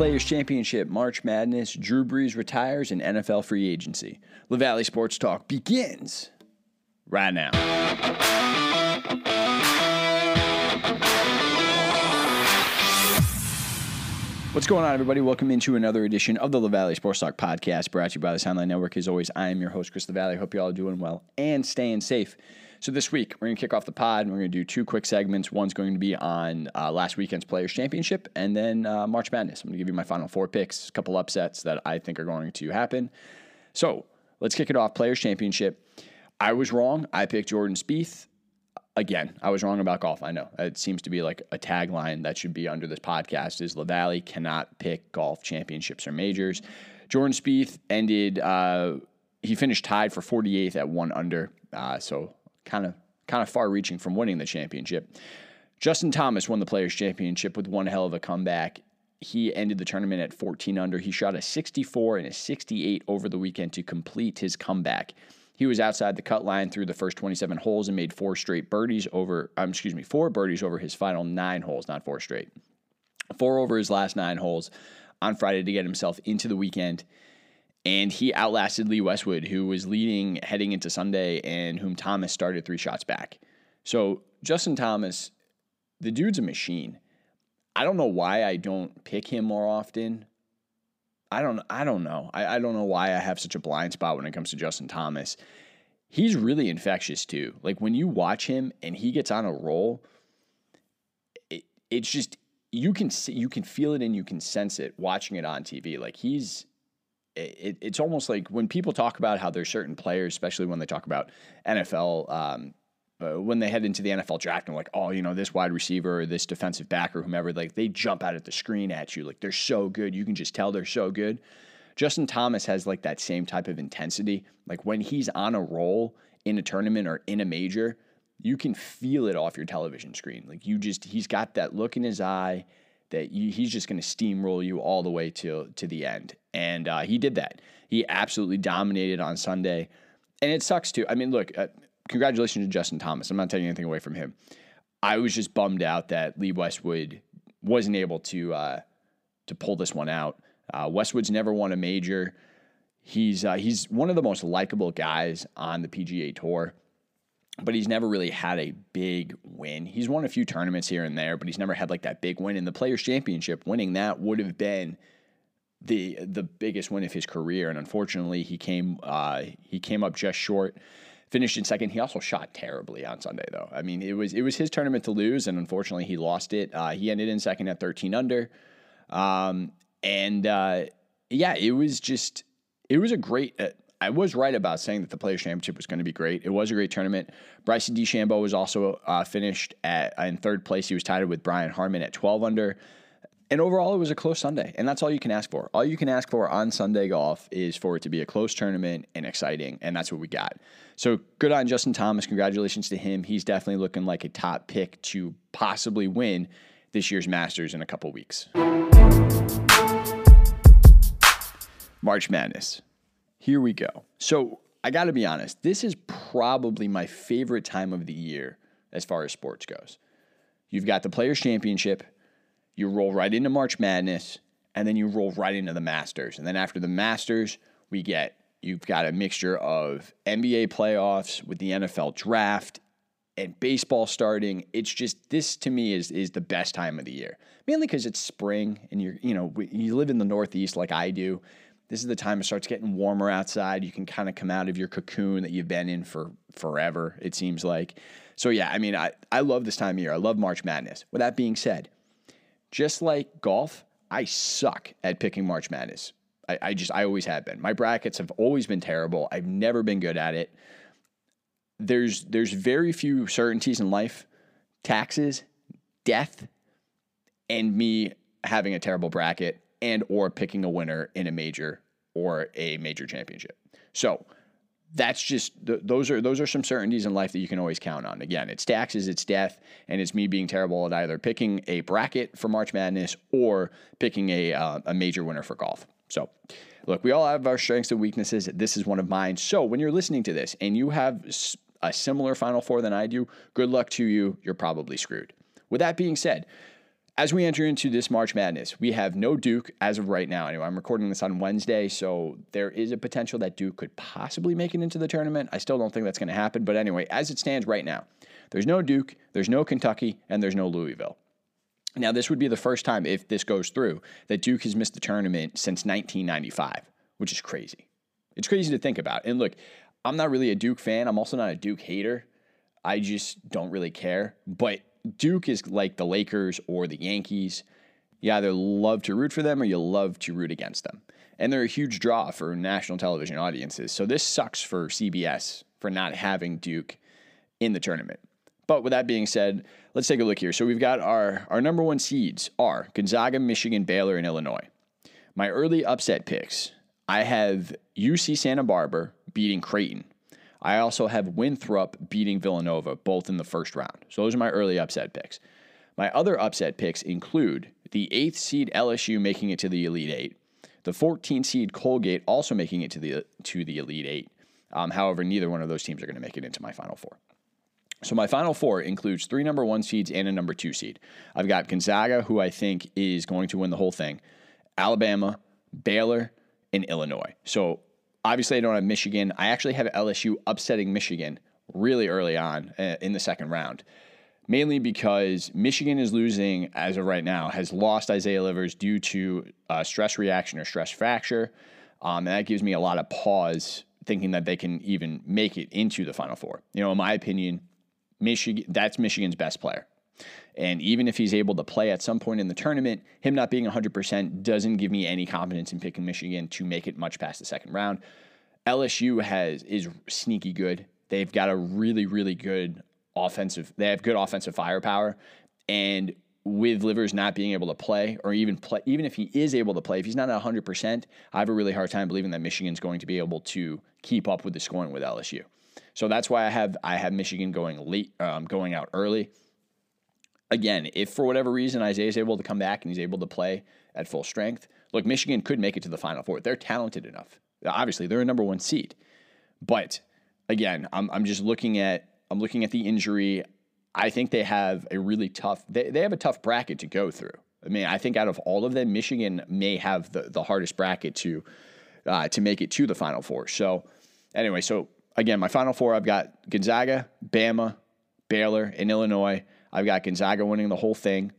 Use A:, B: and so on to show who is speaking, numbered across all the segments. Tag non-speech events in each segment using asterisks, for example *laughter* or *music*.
A: Players Championship, March Madness, Drew Brees retires, and NFL free agency. LaValley Sports Talk begins right now. What's going on, everybody? Welcome into another edition of the LaValley Sports Talk podcast, brought to you by the Soundline Network. As always, I am your host, Chris LaValley. Hope you all are doing well and staying safe. So this week, we're going to kick off the pod. And we're going to do two quick segments. One's going to be on uh, last weekend's Players Championship, and then uh, March Madness. I'm going to give you my final four picks, a couple upsets that I think are going to happen. So let's kick it off. Players Championship. I was wrong. I picked Jordan Spieth again, I was wrong about golf. I know it seems to be like a tagline that should be under this podcast is LaValley cannot pick golf championships or majors. Jordan Spieth ended, uh, he finished tied for 48th at one under. Uh, so kind of, kind of far reaching from winning the championship. Justin Thomas won the players championship with one hell of a comeback. He ended the tournament at 14 under. He shot a 64 and a 68 over the weekend to complete his comeback. He was outside the cut line through the first 27 holes and made four straight birdies over, um, excuse me, four birdies over his final nine holes, not four straight. Four over his last nine holes on Friday to get himself into the weekend. And he outlasted Lee Westwood, who was leading heading into Sunday and whom Thomas started three shots back. So, Justin Thomas, the dude's a machine. I don't know why I don't pick him more often. I don't I don't know. I, I don't know why I have such a blind spot when it comes to Justin Thomas. He's really infectious too. Like when you watch him and he gets on a roll, it, it's just you can see you can feel it and you can sense it watching it on TV. Like he's it, it's almost like when people talk about how there's certain players, especially when they talk about NFL um, uh, when they head into the NFL draft and like, oh, you know, this wide receiver or this defensive back or whomever, like they jump out at the screen at you. Like they're so good. You can just tell they're so good. Justin Thomas has like that same type of intensity. Like when he's on a roll in a tournament or in a major, you can feel it off your television screen. Like you just, he's got that look in his eye that you, he's just going to steamroll you all the way to to the end. And uh, he did that. He absolutely dominated on Sunday. And it sucks too. I mean, look, uh, congratulations to Justin Thomas. I'm not taking anything away from him. I was just bummed out that Lee Westwood wasn't able to uh, to pull this one out. Uh, Westwood's never won a major. He's uh, he's one of the most likable guys on the PGA Tour, but he's never really had a big win. He's won a few tournaments here and there, but he's never had like that big win. In the Players Championship, winning that would have been the the biggest win of his career, and unfortunately, he came uh, he came up just short finished in second. He also shot terribly on Sunday, though. I mean, it was it was his tournament to lose, and unfortunately, he lost it. Uh, he ended in second at 13 under, um, and uh, yeah, it was just it was a great. Uh, I was right about saying that the Players Championship was going to be great. It was a great tournament. Bryson DeChambeau was also uh, finished at in third place. He was tied with Brian Harman at 12 under. And overall, it was a close Sunday, and that's all you can ask for. All you can ask for on Sunday golf is for it to be a close tournament and exciting, and that's what we got. So good on Justin Thomas. Congratulations to him. He's definitely looking like a top pick to possibly win this year's Masters in a couple weeks. March Madness. Here we go. So I got to be honest, this is probably my favorite time of the year as far as sports goes. You've got the Players' Championship you roll right into March Madness, and then you roll right into the Masters. And then after the Masters, we get you've got a mixture of NBA playoffs with the NFL draft and baseball starting. It's just this to me is is the best time of the year. Mainly because it's spring and you're you know you live in the Northeast like I do. This is the time it starts getting warmer outside. You can kind of come out of your cocoon that you've been in for forever. It seems like. So yeah, I mean, I I love this time of year. I love March Madness. With that being said, just like golf, I suck at picking March Madness. I, I just, I always have been. My brackets have always been terrible. I've never been good at it. There's, there's very few certainties in life taxes, death, and me having a terrible bracket and or picking a winner in a major or a major championship. So that's just those are those are some certainties in life that you can always count on. Again, it's taxes, it's death, and it's me being terrible at either picking a bracket for March Madness or picking a uh, a major winner for golf. So, look, we all have our strengths and weaknesses. This is one of mine. So, when you're listening to this and you have a similar Final Four than I do, good luck to you. You're probably screwed. With that being said, as we enter into this March Madness, we have no Duke as of right now. Anyway, I'm recording this on Wednesday, so there is a potential that Duke could possibly make it into the tournament. I still don't think that's going to happen. But anyway, as it stands right now, there's no Duke, there's no Kentucky, and there's no Louisville. Now, this would be the first time, if this goes through, that Duke has missed the tournament since 1995, which is crazy. It's crazy to think about. And look, I'm not really a Duke fan. I'm also not a Duke hater. I just don't really care. But Duke is like the Lakers or the Yankees. You either love to root for them or you love to root against them. And they're a huge draw for national television audiences. So this sucks for CBS for not having Duke in the tournament. But with that being said, let's take a look here. So we've got our, our number one seeds are Gonzaga, Michigan, Baylor, and Illinois. My early upset picks I have UC Santa Barbara beating Creighton. I also have Winthrop beating Villanova, both in the first round. So those are my early upset picks. My other upset picks include the eighth seed LSU making it to the Elite Eight, the 14 seed Colgate also making it to the to the Elite Eight. Um, however, neither one of those teams are going to make it into my Final Four. So my Final Four includes three number one seeds and a number two seed. I've got Gonzaga, who I think is going to win the whole thing, Alabama, Baylor, and Illinois. So Obviously, I don't have Michigan. I actually have LSU upsetting Michigan really early on uh, in the second round, mainly because Michigan is losing as of right now, has lost Isaiah Livers due to uh, stress reaction or stress fracture. Um, and that gives me a lot of pause thinking that they can even make it into the Final Four. You know, in my opinion, Michigan that's Michigan's best player. And even if he's able to play at some point in the tournament, him not being 100% doesn't give me any confidence in picking Michigan to make it much past the second round. LSU has is sneaky good. They've got a really really good offensive. They have good offensive firepower and with Livers not being able to play, or even play, even if he is able to play, if he's not at 100%, I have a really hard time believing that Michigan's going to be able to keep up with the scoring with LSU. So that's why I have I have Michigan going late, um, going out early again, if for whatever reason Isaiah is able to come back and he's able to play at full strength, look, Michigan could make it to the Final Four. They're talented enough. Obviously, they're a number one seed. But again, I'm, I'm just looking at I'm looking at the injury. I think they have a really tough they, they have a tough bracket to go through. I mean, I think out of all of them, Michigan may have the, the hardest bracket to uh, to make it to the Final Four. So anyway, so again, my Final Four, I've got Gonzaga, Bama, Baylor, and Illinois. I've got Gonzaga winning the whole thing.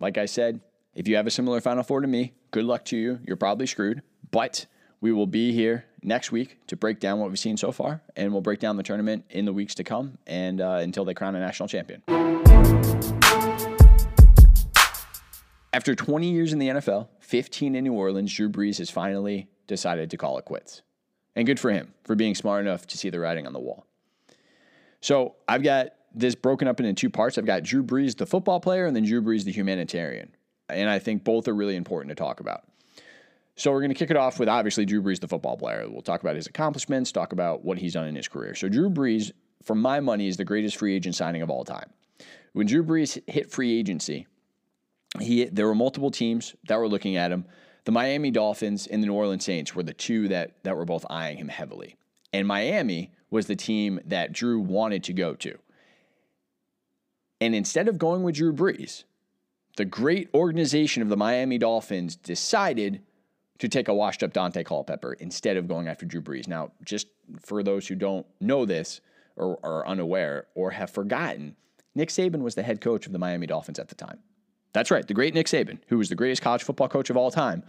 A: Like I said, if you have a similar Final Four to me, good luck to you. You're probably screwed. But we will be here next week to break down what we've seen so far, and we'll break down the tournament in the weeks to come and uh, until they crown a national champion. After 20 years in the NFL, 15 in New Orleans, Drew Brees has finally decided to call it quits. And good for him for being smart enough to see the writing on the wall. So I've got this broken up into two parts. I've got Drew Brees, the football player, and then Drew Brees, the humanitarian. And I think both are really important to talk about. So we're going to kick it off with obviously Drew Brees, the football player. We'll talk about his accomplishments, talk about what he's done in his career. So Drew Brees, for my money, is the greatest free agent signing of all time. When Drew Brees hit free agency, he there were multiple teams that were looking at him. The Miami Dolphins and the New Orleans Saints were the two that that were both eyeing him heavily. And Miami was the team that Drew wanted to go to. And instead of going with Drew Brees, the great organization of the Miami Dolphins decided to take a washed up Daunte Culpepper instead of going after Drew Brees. Now, just for those who don't know this or are unaware or have forgotten, Nick Saban was the head coach of the Miami Dolphins at the time. That's right, the great Nick Saban, who was the greatest college football coach of all time,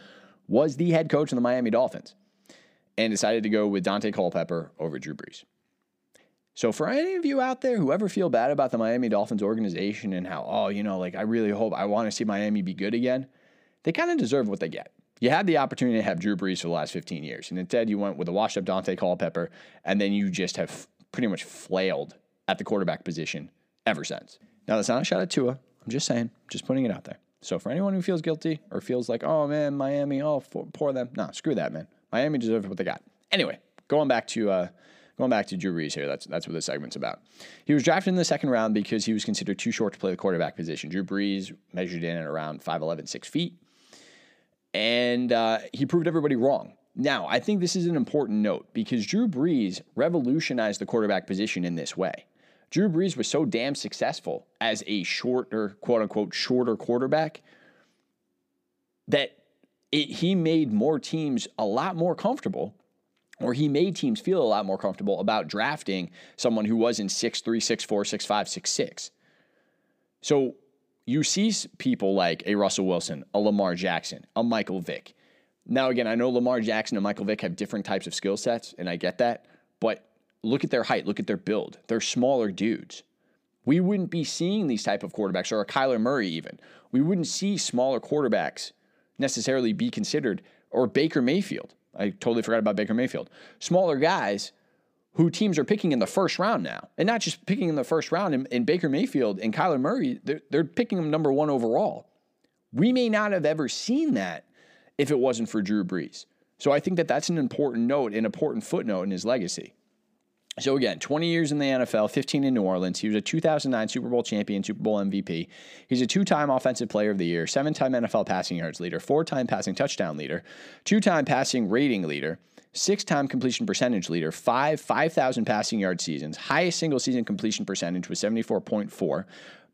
A: was the head coach of the Miami Dolphins and decided to go with Daunte Culpepper over Drew Brees. So for any of you out there who ever feel bad about the Miami Dolphins organization and how, oh, you know, like I really hope I want to see Miami be good again, they kind of deserve what they get. You had the opportunity to have Drew Brees for the last 15 years, and instead you went with a washed up Daunte Culpepper, and then you just have pretty much flailed at the quarterback position ever since. Now, that's not a shot at Tua. I'm just saying, just putting it out there. So for anyone who feels guilty or feels like, oh man, Miami, oh, poor them. No, screw that, man. Miami deserves what they got. Anyway, going back to uh, Going back to Drew Brees here, that's that's what this segment's about. He was drafted in the second round because he was considered too short to play the quarterback position. Drew Brees measured in at around 5'11", 6 feet, and uh, he proved everybody wrong. Now, I think this is an important note because Drew Brees revolutionized the quarterback position in this way. Drew Brees was so damn successful as a shorter, quote unquote, shorter quarterback that it, he made more teams a lot more comfortable, or he made teams feel a lot more comfortable about drafting someone who wasn't 6'3, 6'4, 6'5, 6'6. So you see people like a Russell Wilson, a Lamar Jackson, a Michael Vick. Now, again, I know Lamar Jackson and Michael Vick have different types of skill sets, and I get that, but look at their height, look at their build. They're smaller dudes. We wouldn't be seeing these type of quarterbacks, or a Kyler Murray even. We wouldn't see smaller quarterbacks necessarily be considered, or Baker Mayfield. I totally forgot about Baker Mayfield. Smaller guys who teams are picking in the first round now, and not just picking in the first round. In, in Baker Mayfield and Kyler Murray, they're, they're picking them number one overall. We may not have ever seen that if it wasn't for Drew Brees. So I think that that's an important note, an important footnote in his legacy. So again, 20 years in the NFL, 15 in New Orleans. He was a 2009 Super Bowl champion, Super Bowl MVP. He's a two-time Offensive Player of the Year, seven-time NFL passing yards leader, four-time passing touchdown leader, two-time passing rating leader, six-time completion percentage leader, five 5,000 passing yard seasons. Highest single-season completion percentage was 74.4.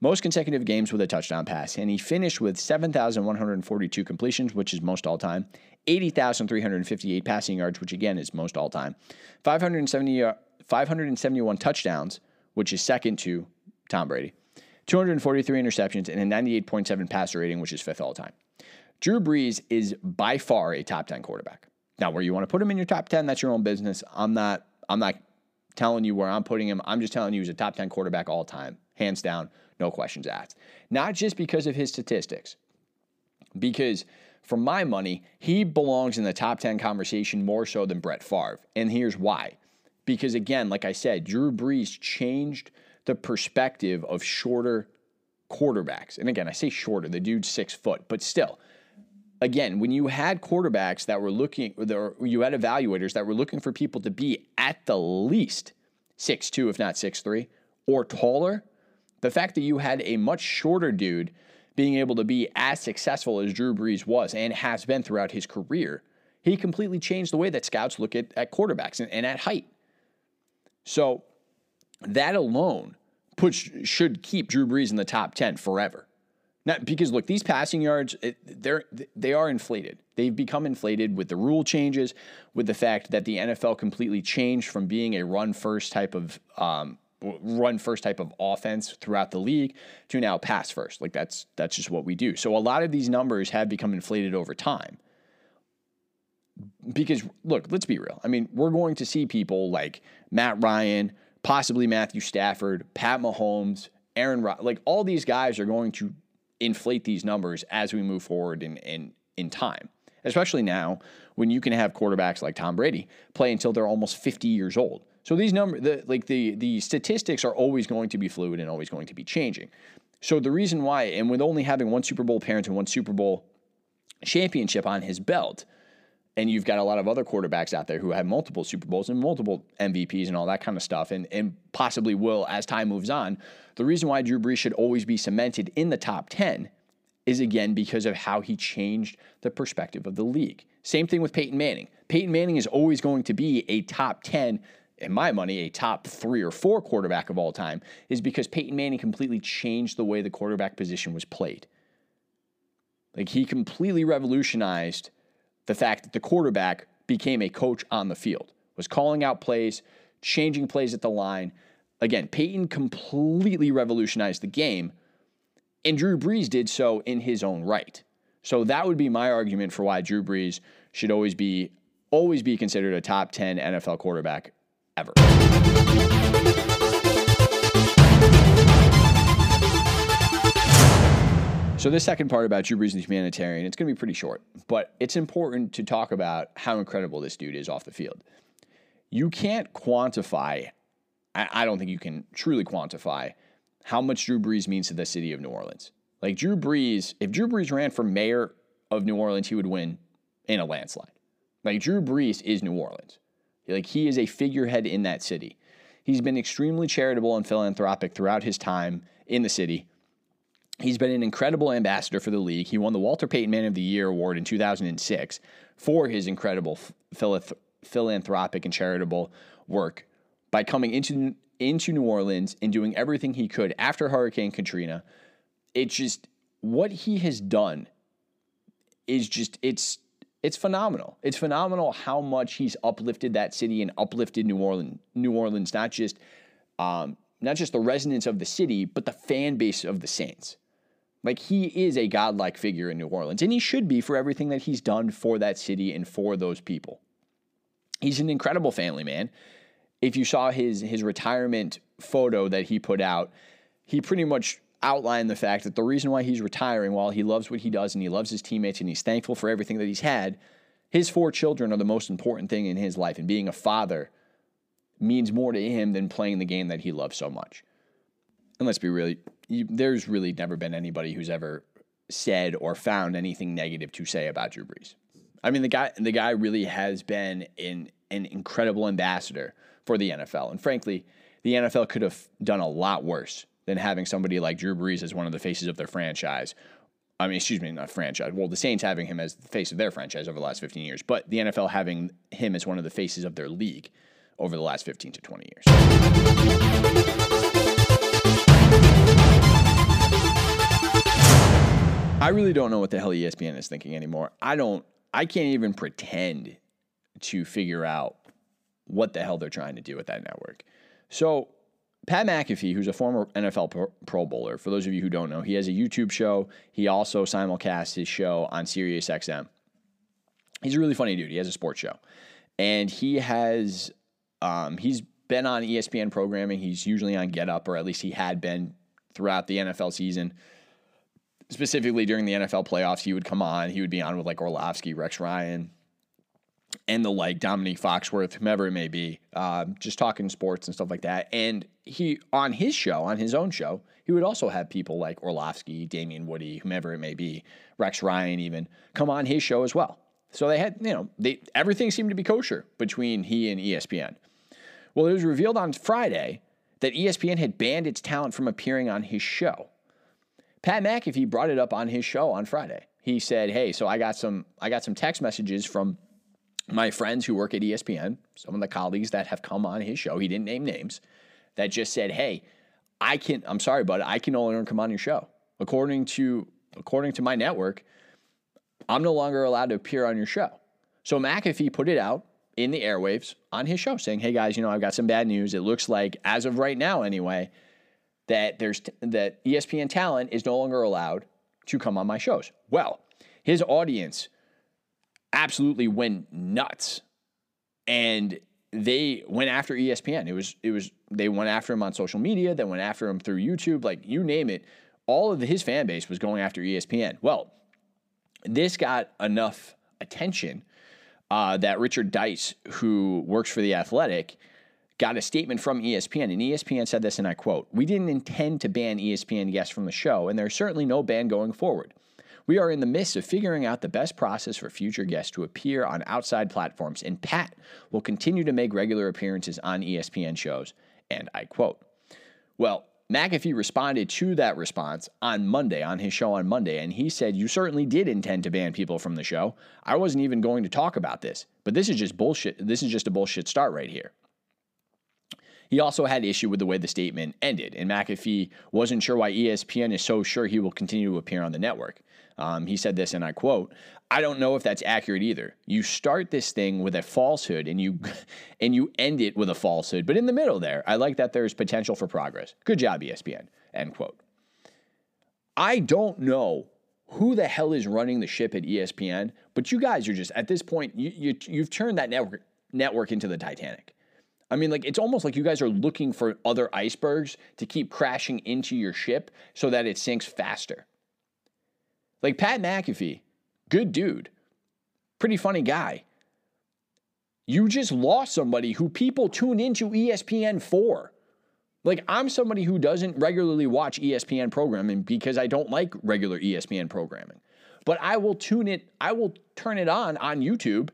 A: Most consecutive games with a touchdown pass, and he finished with 7,142 completions, which is most all time, 80,358 passing yards, which again is most all time, 570 uh, 571 touchdowns, which is second to Tom Brady, 243 interceptions, and a 98.7 passer rating, which is fifth all time. Drew Brees is by far a top 10 quarterback. Now, where you want to put him in your top 10, that's your own business. I'm not I'm not telling you where I'm putting him. I'm just telling you he's a top 10 quarterback all time, hands down, no questions asked. Not just because of his statistics, because for my money, he belongs in the top 10 conversation more so than Brett Favre. And here's why. Because again, like I said, Drew Brees changed the perspective of shorter quarterbacks. And again, I say shorter, the dude's six foot, but still, again, when you had quarterbacks that were looking, you had evaluators that were looking for people to be at the least six two, if not six three, or taller, the fact that you had a much shorter dude being able to be as successful as Drew Brees was and has been throughout his career, he completely changed the way that scouts look at, at quarterbacks and, and at height. So that alone puts should keep Drew Brees in the top 10 forever. Because look, these passing yards, they're they are inflated. They've become inflated with the rule changes, with the fact that the NFL completely changed from being a run first type of um, run first type of offense throughout the league to now pass first. Like that's that's just what we do. So a lot of these numbers have become inflated over time. Because look, let's be real. I mean, we're going to see people like Matt Ryan, possibly Matthew Stafford, Pat Mahomes, Aaron Rod- like all these guys are going to inflate these numbers as we move forward in, in, in time. Especially now when you can have quarterbacks like Tom Brady play until they're almost 50 years old. So these numbers, the, like the the statistics are always going to be fluid and always going to be changing. So the reason why, and with only having one Super Bowl parent and one Super Bowl championship on his belt, and you've got a lot of other quarterbacks out there who have multiple Super Bowls and multiple MVPs and all that kind of stuff, and, and possibly will as time moves on. The reason why Drew Brees should always be cemented in the top 10 is again because of how he changed the perspective of the league. Same thing with Peyton Manning. Peyton Manning is always going to be a top 10, in my money, a top three or four quarterback of all time, is because Peyton Manning completely changed the way the quarterback position was played. Like he completely revolutionized the fact that the quarterback became a coach on the field, was calling out plays, changing plays at the line. Again, Peyton completely revolutionized the game, and Drew Brees did so in his own right. So that would be my argument for why Drew Brees should always be always be considered a top 10 NFL quarterback ever. So, this second part about Drew Brees and the humanitarian, it's going to be pretty short, but it's important to talk about how incredible this dude is off the field. You can't quantify, I don't think you can truly quantify how much Drew Brees means to the city of New Orleans. Like, Drew Brees, if Drew Brees ran for mayor of New Orleans, he would win in a landslide. Like, Drew Brees is New Orleans. Like, he is a figurehead in that city. He's been extremely charitable and philanthropic throughout his time in the city He's been an incredible ambassador for the league. He won the Walter Payton Man of the Year award in 2006 for his incredible philanthropic and charitable work by coming into into New Orleans and doing everything he could after Hurricane Katrina. It's just what he has done is just it's it's phenomenal. It's phenomenal how much he's uplifted that city and uplifted New Orleans. New Orleans, not just um, not just the residents of the city, but the fan base of the Saints. Like he is a godlike figure in New Orleans, and he should be for everything that he's done for that city and for those people. He's an incredible family man. If you saw his his retirement photo that he put out, he pretty much outlined the fact that the reason why he's retiring, while he loves what he does and he loves his teammates and he's thankful for everything that he's had, his four children are the most important thing in his life. And being a father means more to him than playing the game that he loves so much. And let's be really, you, there's really never been anybody who's ever said or found anything negative to say about Drew Brees. I mean, the guy, the guy really has been an, an incredible ambassador for the NFL. And frankly, the NFL could have done a lot worse than having somebody like Drew Brees as one of the faces of their franchise. I mean, excuse me, not franchise. Well, the Saints having him as the face of their franchise over the last 15 years, but the NFL having him as one of the faces of their league over the last 15 to 20 years. I really don't know what the hell ESPN is thinking anymore. I don't, I can't even pretend to figure out what the hell they're trying to do with that network. So Pat McAfee, who's a former NFL pro, pro, Bowler, for those of you who don't know, he has a YouTube show. He also simulcasts his show on SiriusXM. He's a really funny dude. He has a sports show, and he has um, he's been on ESPN programming. He's usually on Get Up, or at least he had been throughout the NFL season. Specifically during the NFL playoffs, he would come on. He would be on with like Orlovsky, Rex Ryan, and the like Dominique Foxworth, whomever it may be, uh, just talking sports and stuff like that. And he on his show, on his own show, he would also have people like Orlovsky, Damien Woody, whomever it may be, Rex Ryan, even come on his show as well. So they had, you know, they everything seemed to be kosher between he and ESPN. Well, it was revealed on Friday that ESPN had banned its talent from appearing on his show. Pat McAfee brought it up on his show on Friday. He said, "Hey, so I got some I got some text messages from my friends who work at ESPN, some of the colleagues that have come on his show, he didn't name names, that just said, "Hey, I can I'm sorry, but I can no longer come on your show. According to according to my network, I'm no longer allowed to appear on your show." So McAfee put it out in the airwaves on his show saying, "Hey guys, you know, I've got some bad news. It looks like as of right now anyway, that there's that ESPN talent is no longer allowed to come on my shows." Well, his audience absolutely went nuts. And they went after ESPN. It was it was they went after him on social media, they went after him through YouTube, like you name it. All of his fan base was going after ESPN. Well, this got enough attention uh, that Richard Deitsch, who works for the Athletic, got a statement from ESPN, and ESPN said this, and I quote: "We didn't intend to ban ESPN guests from the show, and there's certainly no ban going forward." We are in the midst of figuring out the best process for future guests to appear on outside platforms, and Pat will continue to make regular appearances on ESPN shows. And I quote. Well, McAfee responded to that response on Monday, on his show on Monday, and he said, You certainly did intend to ban people from the show. I wasn't even going to talk about this, but this is just bullshit. This is just a bullshit start right here. He also had issue with the way the statement ended, and McAfee wasn't sure why ESPN is so sure he will continue to appear on the network. Um, he said this, and I quote, I don't know if that's accurate either. You start this thing with a falsehood and you *laughs* and you end it with a falsehood. But in the middle there, I like that there's potential for progress. Good job, ESPN. End quote. I don't know who the hell is running the ship at ESPN, but you guys are just at this point, you, you you've turned that network network into the Titanic. I mean, like it's almost like you guys are looking for other icebergs to keep crashing into your ship so that it sinks faster. Like Pat McAfee, good dude, pretty funny guy. You just lost somebody who people tune into ESPN for. Like, I'm somebody who doesn't regularly watch ESPN programming because I don't like regular ESPN programming. But I will tune it, I will turn it on on YouTube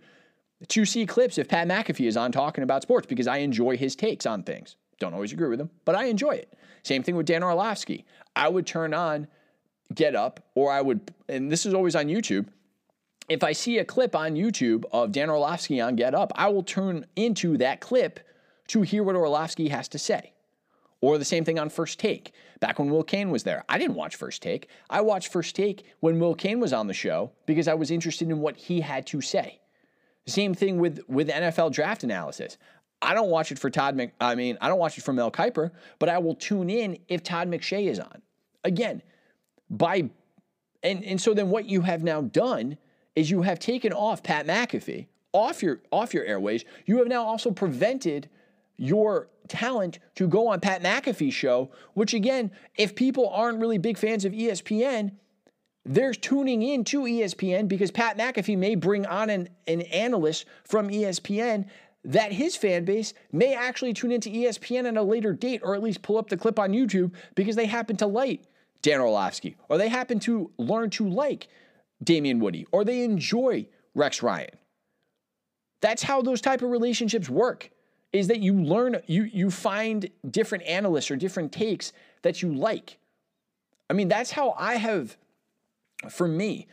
A: to see clips if Pat McAfee is on talking about sports because I enjoy his takes on things. Don't always agree with him, but I enjoy it. Same thing with Dan Orlovsky. I would turn on Get Up, or I would, and this is always on YouTube. If I see a clip on YouTube of Dan Orlovsky on Get Up, I will turn into that clip to hear what Orlovsky has to say. Or the same thing on First Take. Back when Will Cain was there, I didn't watch First Take. I watched First Take when Will Cain was on the show because I was interested in what he had to say. Same thing with with NFL draft analysis. I don't watch it for Todd Mc, I mean, I don't watch it for Mel Kiper, but I will tune in if Todd McShay is on. Again, by and and so then what you have now done is you have taken off Pat McAfee off your off your airways. You have now also prevented your talent to go on Pat McAfee's show, which again, if people aren't really big fans of ESPN, they're tuning in to ESPN because Pat McAfee may bring on an, an analyst from ESPN that his fan base may actually tune into ESPN at a later date or at least pull up the clip on YouTube because they happen to like Dan Orlovsky or they happen to learn to like Damien Woody or they enjoy Rex Ryan. That's how those type of relationships work is that you learn, you, you find different analysts or different takes that you like. I mean, that's how I have, for me,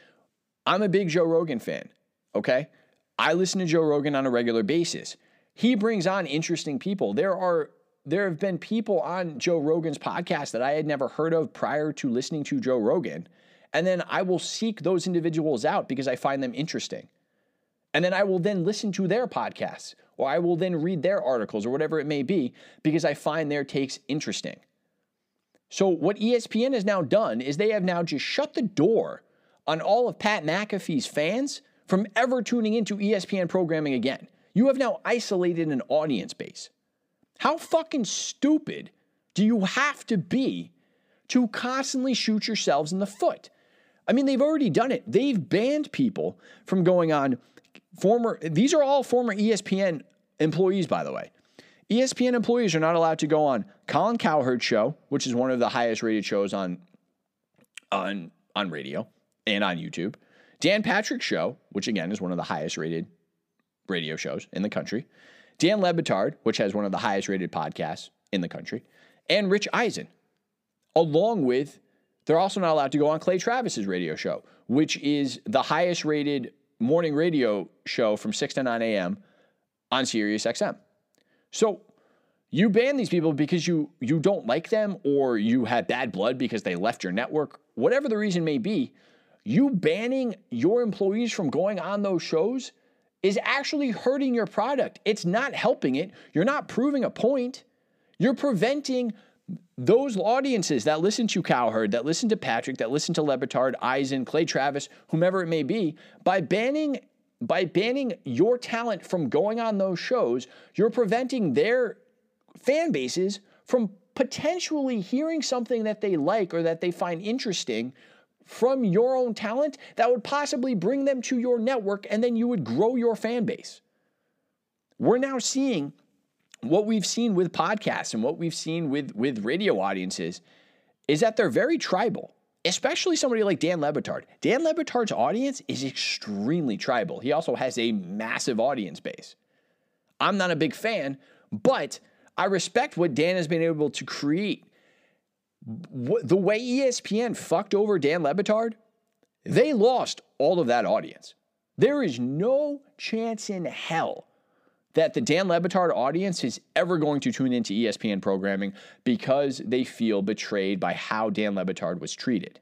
A: I'm a big Joe Rogan fan, okay? I listen to Joe Rogan on a regular basis. He brings on interesting people. There are there have been people on Joe Rogan's podcast that I had never heard of prior to listening to Joe Rogan. And then I will seek those individuals out because I find them interesting. And then I will then listen to their podcasts or I will then read their articles or whatever it may be because I find their takes interesting. So, what ESPN has now done is they have now just shut the door on all of Pat McAfee's fans from ever tuning into ESPN programming again. You have now isolated an audience base. How fucking stupid do you have to be to constantly shoot yourselves in the foot? I mean, they've already done it. They've banned people from going on former, these are all former ESPN employees, by the way. ESPN employees are not allowed to go on Colin Cowherd show, which is one of the highest rated shows on on on radio and on YouTube. Dan Patrick show, which again is one of the highest rated radio shows in the country. Dan Le Batard, which has one of the highest rated podcasts in the country, and Rich Eisen. Along with, they're also not allowed to go on Clay Travis's radio show, which is the highest rated morning radio show from 6 to 9 a.m. on Sirius XM. So you ban these people because you you don't like them or you had bad blood because they left your network, whatever the reason may be, you banning your employees from going on those shows is actually hurting your product. It's not helping it. You're not proving a point. You're preventing those audiences that listen to Cowherd, that listen to Patrick, that listen to Le Eisen, Clay Travis, whomever it may be, by banning by banning your talent from going on those shows, you're preventing their fan bases from potentially hearing something that they like or that they find interesting from your own talent that would possibly bring them to your network and then you would grow your fan base. We're now seeing what we've seen with podcasts and what we've seen with, with radio audiences is that they're very tribal, especially somebody like Dan Le Batard. Dan Le Batard's audience is extremely tribal. He also has a massive audience base. I'm not a big fan, but I respect what Dan has been able to create. The way ESPN fucked over Dan Le Batard, they lost all of that audience. There is no chance in hell that the Dan Le Batard audience is ever going to tune into ESPN programming because they feel betrayed by how Dan Le Batard was treated.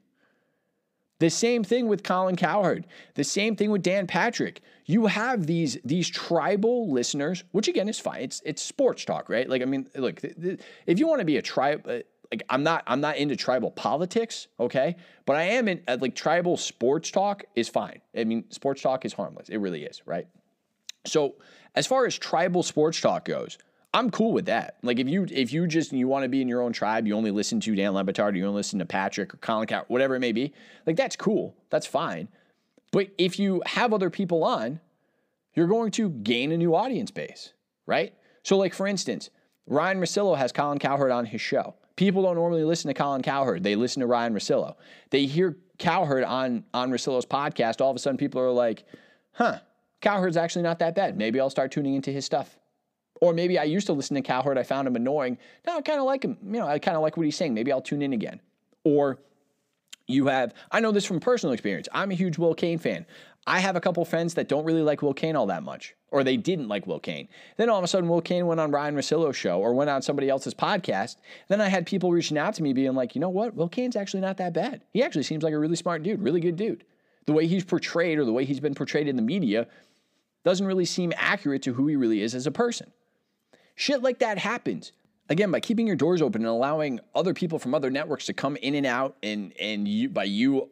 A: The same thing with Colin Cowherd. The same thing with Dan Patrick. You have these these tribal listeners, which again is fine. It's it's sports talk, right? Like I mean, look, if you want to be a tribe, uh, like I'm not I'm not into tribal politics, okay? But I am in uh, like tribal sports talk is fine. I mean, sports talk is harmless. It really is, right? So as far as tribal sports talk goes, I'm cool with that. Like if you if you just you want to be in your own tribe, you only listen to Dan Le Batard, you only listen to Patrick or Colin Cow, whatever it may be. Like that's cool. That's fine. But if you have other people on, you're going to gain a new audience base, right? So like for instance, Ryan Russillo has Colin Cowherd on his show. People don't normally listen to Colin Cowherd. They listen to Ryan Russillo. They hear Cowherd on on Russillo's podcast. All of a sudden, people are like, "Huh, Cowherd's actually not that bad. Maybe I'll start tuning into his stuff. Or maybe I used to listen to Cowherd. I found him annoying. Now I kind of like him. You know, I kind of like what he's saying. Maybe I'll tune in again. Or you have, I know this from personal experience. I'm a huge Will Cain fan. I have a couple friends that don't really like Will Cain all that much, or they didn't like Will Cain. Then all of a sudden, Will Cain went on Ryan Russillo's show or went on somebody else's podcast. Then I had people reaching out to me being like, you know what? Will Cain's actually not that bad. He actually seems like a really smart dude, really good dude. The way he's portrayed or the way he's been portrayed in the media doesn't really seem accurate to who he really is as a person. Shit like that happens. Again, by keeping your doors open and allowing other people from other networks to come in and out, and and you by you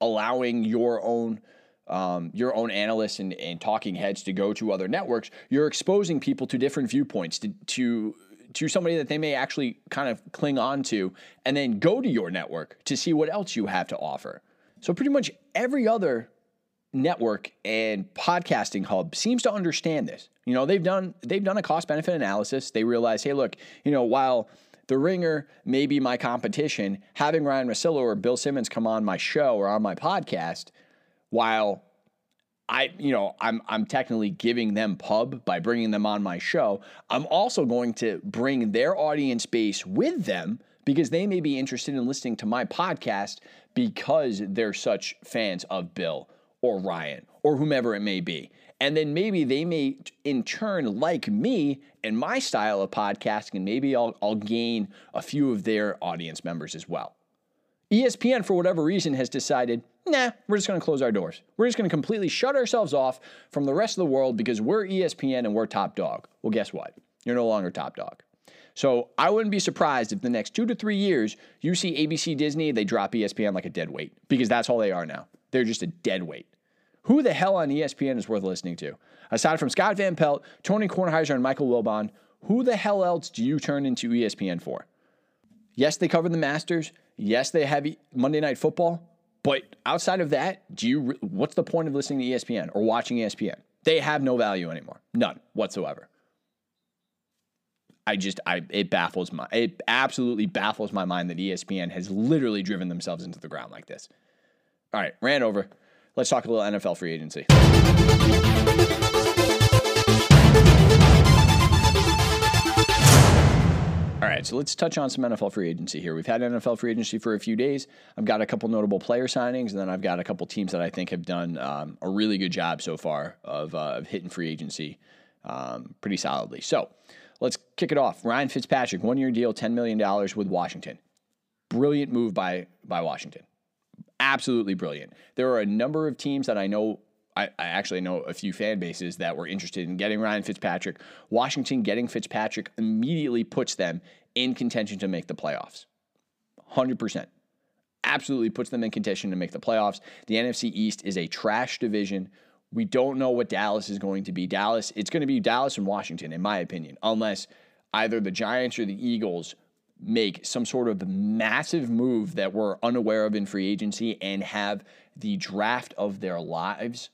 A: allowing your own um, your own analysts and, and talking heads to go to other networks, you're exposing people to different viewpoints to, to to somebody that they may actually kind of cling on to, and then go to your network to see what else you have to offer. So pretty much every other network and podcasting hub seems to understand this. You know, they've done they've done a cost benefit analysis. They realize, hey, look, you know, while the ringer may be my competition, having Ryan Russillo or Bill Simmons come on my show or on my podcast, while I, you know, I'm I'm technically giving them pub by bringing them on my show. I'm also going to bring their audience base with them because they may be interested in listening to my podcast because they're such fans of Bill or Ryan or whomever it may be. And then maybe they may in turn like me and my style of podcasting, and maybe I'll, I'll gain a few of their audience members as well. ESPN, for whatever reason, has decided, nah, we're just going to close our doors. We're just going to completely shut ourselves off from the rest of the world because we're ESPN and we're top dog. Well, guess what? You're no longer top dog. So I wouldn't be surprised if the next two to three years you see ABC Disney, they drop ESPN like a dead weight because that's all they are now. They're just a dead weight. Who the hell on ESPN is worth listening to? Aside from Scott Van Pelt, Tony Kornheiser, and Michael Wilbon, who the hell else do you turn into ESPN for? Yes, they cover the Masters. Yes, they have Monday Night Football. But outside of that, do you what's the point of listening to ESPN or watching ESPN? They have no value anymore. None whatsoever. I just I it baffles my it absolutely baffles my mind that ESPN has literally driven themselves into the ground like this. All right, ran over. Let's talk a little NFL free agency. All right, so let's touch on some NFL free agency here. We've had NFL free agency for a few days. I've got a couple notable player signings, and then I've got a couple teams that I think have done um, a really good job so far of, uh, of hitting free agency um, pretty solidly. So let's kick it off. Ryan Fitzpatrick, one year deal, $10 million with Washington. Brilliant move by, by Washington. Absolutely brilliant. There are a number of teams that I know I, actually know a few fan bases that were interested in getting Ryan Fitzpatrick. Washington getting Fitzpatrick immediately puts them in contention to make the playoffs. 100%. Absolutely puts them in contention to make the playoffs. The NFC East is a trash division. We don't know what Dallas is going to be. Dallas, it's going to be Dallas and Washington, in my opinion, unless either the Giants or the Eagles make some sort of massive move that we're unaware of in free agency and have the draft of their lives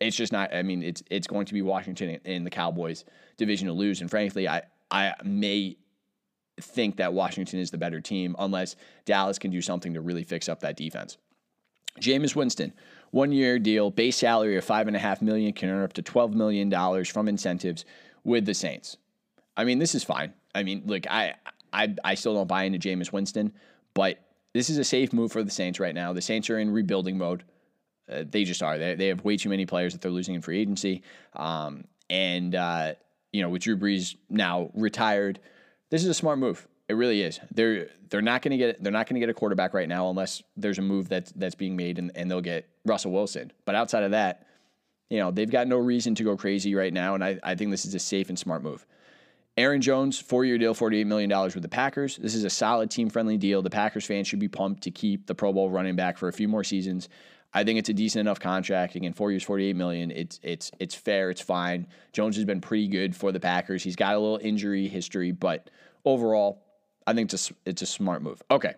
A: it's just not. I mean, it's it's going to be Washington and the Cowboys division to lose. And frankly, I I may think that Washington is the better team unless Dallas can do something to really fix up that defense. Jameis Winston, one year deal, base salary of five and a half million, can earn up to twelve million dollars from incentives with the Saints. I mean, this is fine. I mean, look, I I I still don't buy into Jameis Winston, but this is a safe move for the Saints right now. The Saints are in rebuilding mode. Uh, they just are. They, they have way too many players that they're losing in free agency. Um, and, uh, you know, with Drew Brees now retired, this is a smart move. It really is. They're they're not going to get they're not going to get a quarterback right now unless there's a move that's that's being made and, and they'll get Russell Wilson. But outside of that, you know, they've got no reason to go crazy right now, and I, I think this is a safe and smart move. Aaron Jones, four year deal, $48 million with the Packers. This is a solid team friendly deal. The Packers fans should be pumped to keep the Pro Bowl running back for a few more seasons. I think it's a decent enough contract. Again, four years, forty-eight million. It's it's it's fair. It's fine. Jones has been pretty good for the Packers. He's got a little injury history, but overall, I think it's a, it's a smart move. Okay,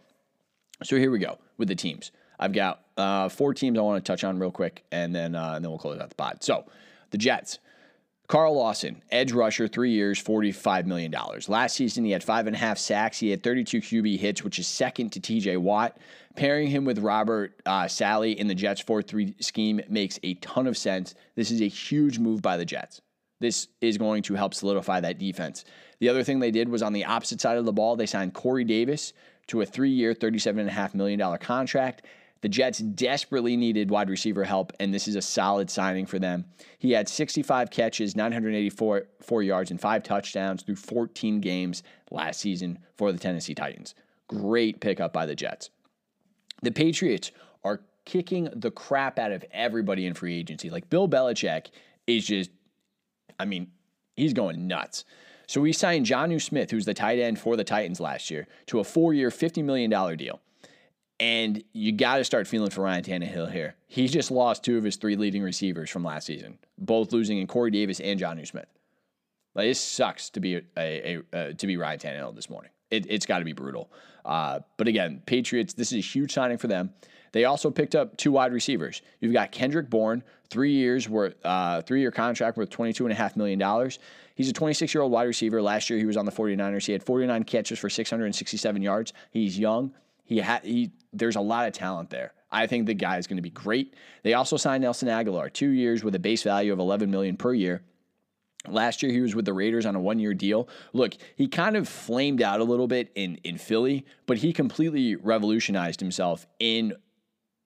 A: so here we go with the teams. I've got uh, four teams I want to touch on real quick, and then uh, and then we'll close out the pod. So the Jets. Carl Lawson, edge rusher, three years, $45 million. Last season, he had five and a half sacks. He had 32 QB hits, which is second to TJ Watt. Pairing him with Robert uh, Saleh in the Jets 4 3 scheme makes a ton of sense. This is a huge move by the Jets. This is going to help solidify that defense. The other thing they did was on the opposite side of the ball, they signed Corey Davis to a three year, $37.5 million contract. The Jets desperately needed wide receiver help, and this is a solid signing for them. He had 65 catches, 984 four yards, and five touchdowns through 14 games last season for the Tennessee Titans. Great pickup by the Jets. The Patriots are kicking the crap out of everybody in free agency. Like Bill Belichick is just, I mean, he's going nuts. So we signed Jonnu Smith, who's the tight end for the Titans last year, to a four year, $50 million deal. And you got to start feeling for Ryan Tannehill here. He just lost two of his three leading receivers from last season, both losing in Corey Davis and Jonnu Smith. Like, it sucks to be a, a, a to be Ryan Tannehill this morning. It, has got to be brutal. Uh, but again, Patriots, this is a huge signing for them. They also picked up two wide receivers. You've got Kendrick Bourne, three years worth, uh, three year contract worth $22.5 million. He's a 26 year old wide receiver. Last year, he was on the 49ers. He had 49 catches for 667 yards. He's young. He had he. There's a lot of talent there. I think the guy is going to be great. They also signed Nelson Agholor, two years with a base value of 11 million per year. Last year he was with the Raiders on a one-year deal. Look, he kind of flamed out a little bit in in Philly, but he completely revolutionized himself in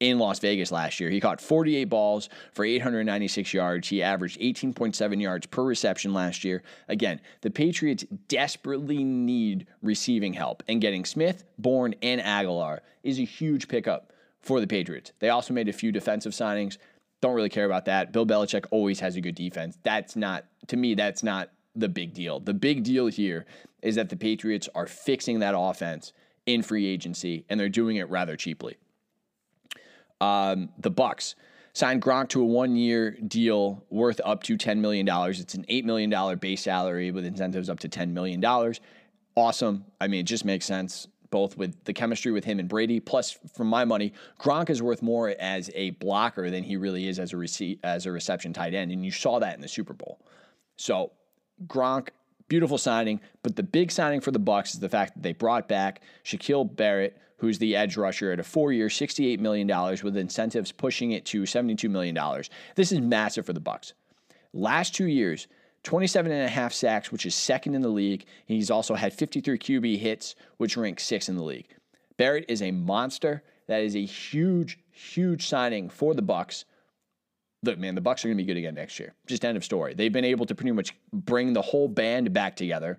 A: in Las Vegas last year. He caught 48 balls for 896 yards. He averaged 18.7 yards per reception last year. Again, the Patriots desperately need receiving help, and getting Smith, Bourne, and Agholor is a huge pickup for the Patriots. They also made a few defensive signings. Don't really care about that. Bill Belichick always has a good defense. That's not, to me, that's not the big deal. The big deal here is that the Patriots are fixing that offense in free agency, and they're doing it rather cheaply. Um, the Bucks signed Gronk to a one-year deal worth up to $10 million. It's an $8 million base salary with incentives up to $10 million. Awesome. I mean, it just makes sense, both with the chemistry with him and Brady. Plus, for my money, Gronk is worth more as a blocker than he really is as a as a reception tight end, and you saw that in the Super Bowl. So, Gronk, beautiful signing. But the big signing for the Bucks is the fact that they brought back Shaquille Barrett, who's the edge rusher at a four year, $68 million with incentives pushing it to $72 million. This is massive for the Bucks. Last two years, 27 and a half sacks, which is second in the league. He's also had 53 QB hits, which ranks sixth in the league. Barrett is a monster. That is a huge, huge signing for the Bucks. Look, man, the Bucks are going to be good again next year. Just end of story. They've been able to pretty much bring the whole band back together.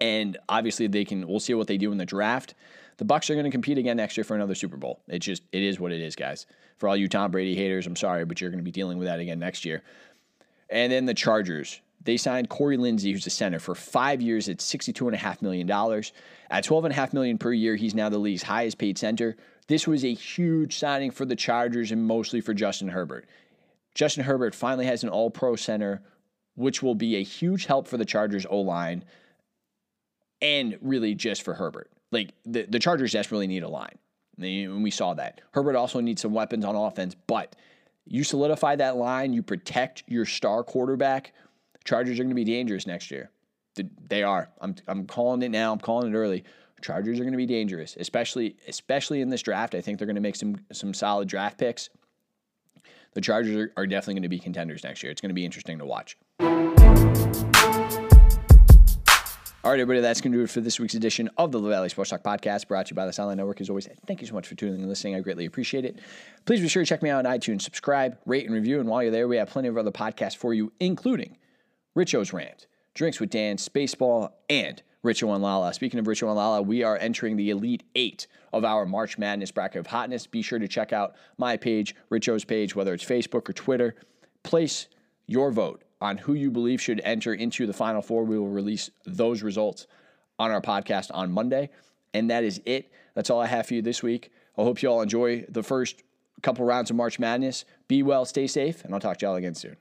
A: And obviously they can we'll see what they do in the draft. The Bucks are going to compete again next year for another Super Bowl. It just it is what it is, guys. For all you Tom Brady haters, I'm sorry, but you're going to be dealing with that again next year. And then the Chargers. They signed Corey Linsley, who's a center, for five years at $62.5 million. At 12.5 million per year, he's now the league's highest paid center. This was a huge signing for the Chargers and mostly for Justin Herbert. Justin Herbert finally has an all pro center, which will be a huge help for the Chargers O line and really just for Herbert. Like the, the Chargers desperately need a line. And we saw that. Herbert also needs some weapons on offense, but you solidify that line, you protect your star quarterback. Chargers are going to be dangerous next year. They are. I'm, I'm calling it now. I'm calling it early. Chargers are going to be dangerous, especially especially in this draft. I think they're going to make some some solid draft picks. The Chargers are, are definitely going to be contenders next year. It's going to be interesting to watch. All right, everybody, that's going to do it for this week's edition of the La Valley Sports Talk Podcast, brought to you by the Soundline Network. As always, thank you so much for tuning in and listening. I greatly appreciate it. Please be sure to check me out on iTunes, subscribe, rate, and review. And while you're there, we have plenty of other podcasts for you, including Richo's Rant, Drinks with Dan, Spaceball, and Richo and Lala. Speaking of Richo and Lala, we are entering the Elite Eight of our March Madness bracket of hotness. Be sure to check out my page, Richo's page, whether it's Facebook or Twitter. Place your vote on who you believe should enter into the Final Four. We will release those results on our podcast on Monday. And that is it. That's all I have for you this week. I hope you all enjoy the first couple rounds of March Madness. Be well, stay safe, and I'll talk to y'all again soon.